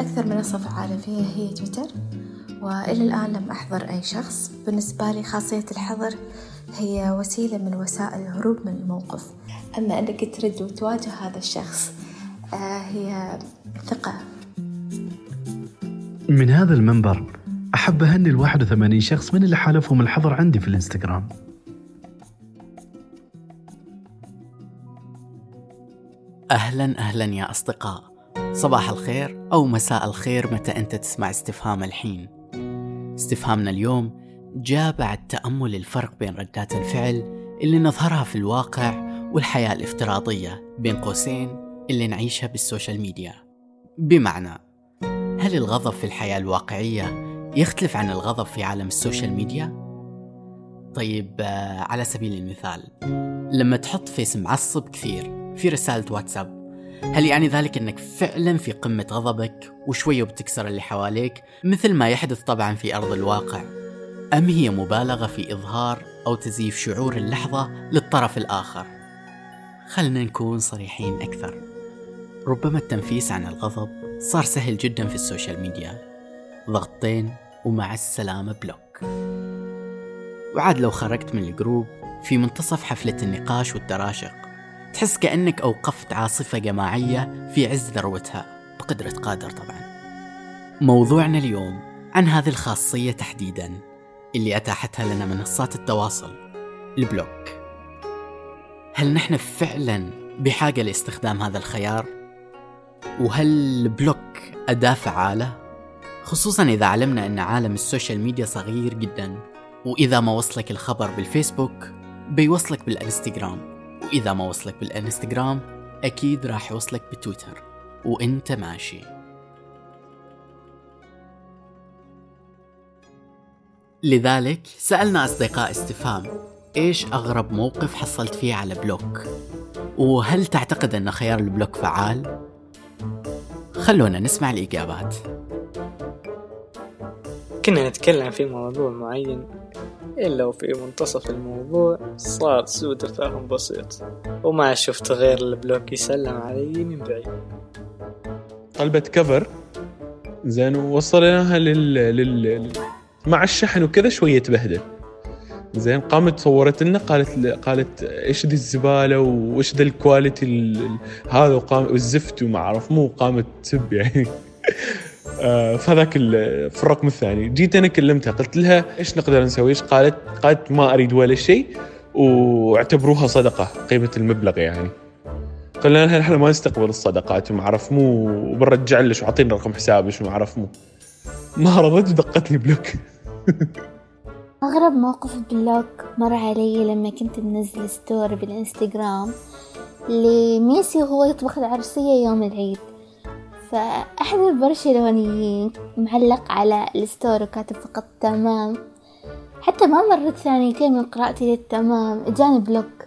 أكثر منصة فعالة فيها هي تويتر وإلى الآن لم أحضر أي شخص. بالنسبة لي خاصية الحظر هي وسيلة من وسائل الهروب من الموقف. أما أنك ترد وتواجه هذا الشخص آه، هي ثقة. من هذا المنبر أحب أهني الواحد وثمانين شخص من اللي حالفهم الحظر عندي في الإنستغرام؟ أهلا أهلا يا أصدقاء. صباح الخير أو مساء الخير متى أنت تسمع استفهام الحين استفهامنا اليوم جاء بعد تأمل الفرق بين ردات الفعل اللي نظهرها في الواقع والحياة الافتراضية بين قوسين اللي نعيشها بال social media بمعنى هل الغضب في الحياة الواقعية يختلف عن الغضب في عالم ال social media؟ طيب آه، على سبيل المثال لما تحط face معصب كثير في رسالة واتساب هل يعني ذلك أنك فعلا في قمة غضبك وشوية بتكسر اللي حواليك مثل ما يحدث طبعا في أرض الواقع؟ أم هي مبالغة في إظهار أو تزييف شعور اللحظة للطرف الآخر؟ خلنا نكون صريحين أكثر. ربما التنفيس عن الغضب صار سهل جدا في ال social media. ضغطين ومع السلامة block. وعاد لو خرجت من ال group في منتصف حفلة النقاش والتراشق تحس كأنك أوقفت عاصفة جماعية في عز ذروتها بقدرة قادر طبعا موضوعنا اليوم عن هذه الخاصية تحديدا اللي أتاحتها لنا منصات التواصل ال block هل نحن فعلا بحاجة لاستخدام هذا الخيار؟ وهل ال block أداة فعالة؟ خصوصا إذا علمنا أن عالم ال social media صغير جدا وإذا ما وصلك الخبر بالفيسبوك بيوصلك بالإنستغرام وإذا ما وصلك بالإنستغرام أكيد راح يوصلك بتويتر وإنت ماشي لذلك سألنا أصدقاء استفهام إيش أغرب موقف حصلت فيه على block؟ وهل تعتقد أن خيار ال block فعال؟ خلونا نسمع الإجابات كنا نتكلم في موضوع معين إلا وفي منتصف الموضوع صار سوء تفاهم بسيط. وما شفت غير ال block يسلم علي من بعيد. طلبت cover. زين ووصلناها لل... لل... مع الشحن وكذا شوية تبهدل. زين قامت صورت لنا قالت قالت إيش ذي الزبالة وإيش ذا ال quality ال... هذا وقام والزفت وما أعرف مو قامت تسب يعني. آه فهذاك في الرقم الثاني. جيت أنا كلمتها قلت لها إيش نقدر نسوي؟ إيش قالت؟ قالت ما أريد ولا شيء واعتبروها صدقة قيمة المبلغ يعني. قلنا لها إحنا ما نستقبل الصدقات وما أعرف مو وبنرجع لك وأعطيني رقم حسابك وما أعرف مو. ما رضت دقتني block. أغرب موقف block مر علي لما كنت منزل story بالإنستغرام لميسي وهو يطبخ العرسية يوم العيد. فأحد البرشلونيين معلق على ال story وكاتب فقط تمام. حتى ما مرت ثانيتين من قراءتي للتمام اجاني block.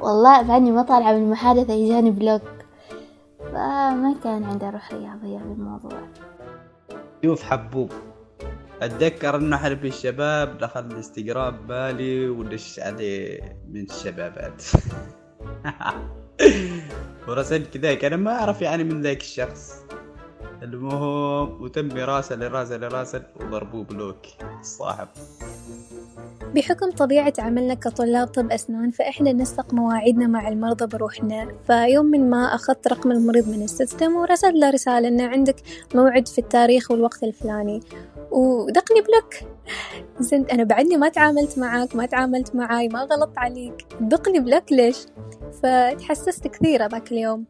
والله بعدني ما طالعة من المحادثة اجاني block. فما كان عندي روح رياضية بالموضوع. شوف حبوب أتذكر إنه حرب الشباب دخل الانستغرام بالي ودش عليه من الشبابات. ورسلت كذاك أنا ما أعرف يعني من ذاك الشخص. المهم وتم راسل راسل راسل وضربوه block. الصاحب بحكم طبيعة عملنا كطلاب طب أسنان فإحنا نسق مواعيدنا مع المرضى بروحنا. فيوم من ما أخذت رقم المريض من ال system ورسلت له رسالة إن عندك موعد في التاريخ والوقت الفلاني. ودقني block. زنت أنا بعدني ما تعاملت معاك ما تعاملت معاي ما غلطت عليك. دقني block ليش؟ فتحسست كثير هذاك اليوم.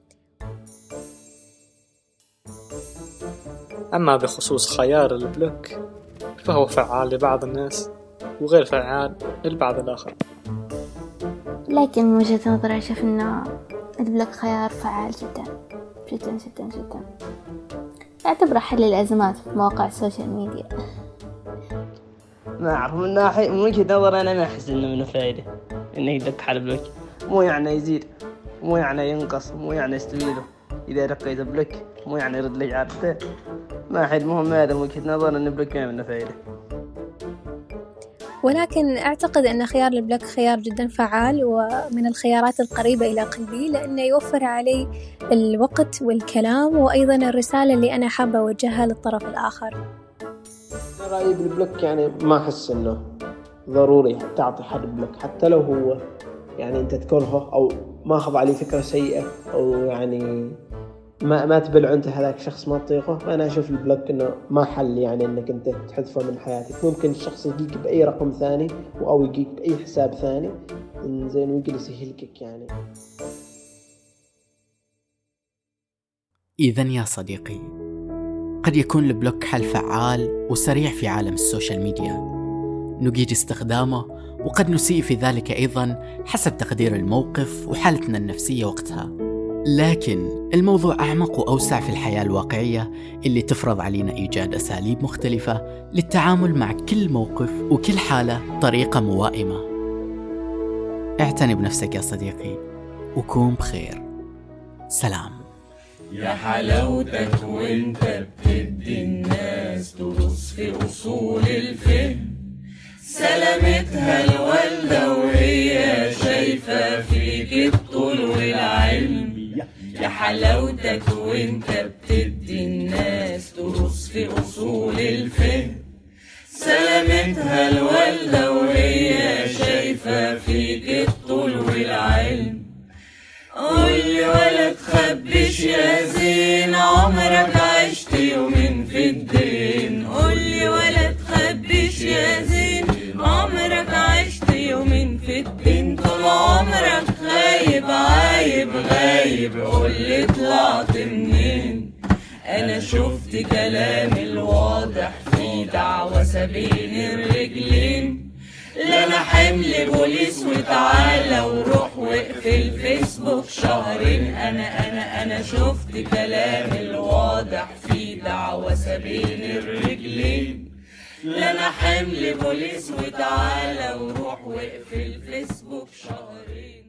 أما بخصوص خيار ال block فهو فعال لبعض الناس. وغير فعال للبعض الآخر. لكن من وجهة نظري أشوف إنه ال block خيار فعال جدا جدا جدا جدا. أعتبره حل الأزمات في مواقع ال social media. ما أعرف من ناحية من وجهة نظري أنا ما أحس إنه منه فايدة إنه يدق علي block مو يعني يزيد مو يعني ينقص مو يعني يستفيده. إذا دقيت block مو يعني يرد لي ما حد مهم هذا من وجهة نظر إن block ما منه فايدة. ولكن أعتقد أن خيار ال block خيار جدا فعال ومن الخيارات القريبة إلى قلبي لأنه يوفر علي الوقت والكلام وأيضا الرسالة اللي أنا حابة أوجهها للطرف الآخر. رأيي بال block يعني ما أحس إنه ضروري تعطي حد block حتى لو هو يعني أنت تكرهه أو ماخذ عليه فكرة سيئة أو يعني ما ما تبلع انت هذاك الشخص ما تطيقه. فانا أشوف ال block إنه ما حل يعني إنك أنت تحذفه من حياتك. ممكن الشخص يجيك بأي رقم ثاني أو يجيك بأي حساب ثاني. زين ويجلس يهلكك يعني. إذا يا صديقي قد يكون ال block حل فعال وسريع في عالم ال social media. نجيد استخدامه وقد نسيء في ذلك أيضا حسب تقدير الموقف وحالتنا النفسية وقتها. لكن الموضوع أعمق وأوسع في الحياة الواقعية اللي تفرض علينا إيجاد أساليب مختلفة للتعامل مع كل موقف وكل حالة طريقة موائمة. اعتني بنفسك يا صديقي وكون بخير. سلام. يا حلاوتك وانت بتدي الناس دروس في أصول الفهم. سلامتها الوالدة حلاوتك وانت بتدي الناس دروس في أصول الفهم. سلامتها الوالدة وهي شايفة فيك الطول والعلم. قولي ولا تخبيش يا زين عمرك قولي طلعت منين؟ أنا شفت كلامي الواضح في دعوة سبيل الرجلين. لا أنا حمل بوليس وتعالى وروح واقفل فيسبوك شهرين. أنا أنا أنا شفت كلامي الواضح في دعوة سبيل الرجلين. لا أنا حمل بوليس وتعالى وروح واقفل فيسبوك شهرين.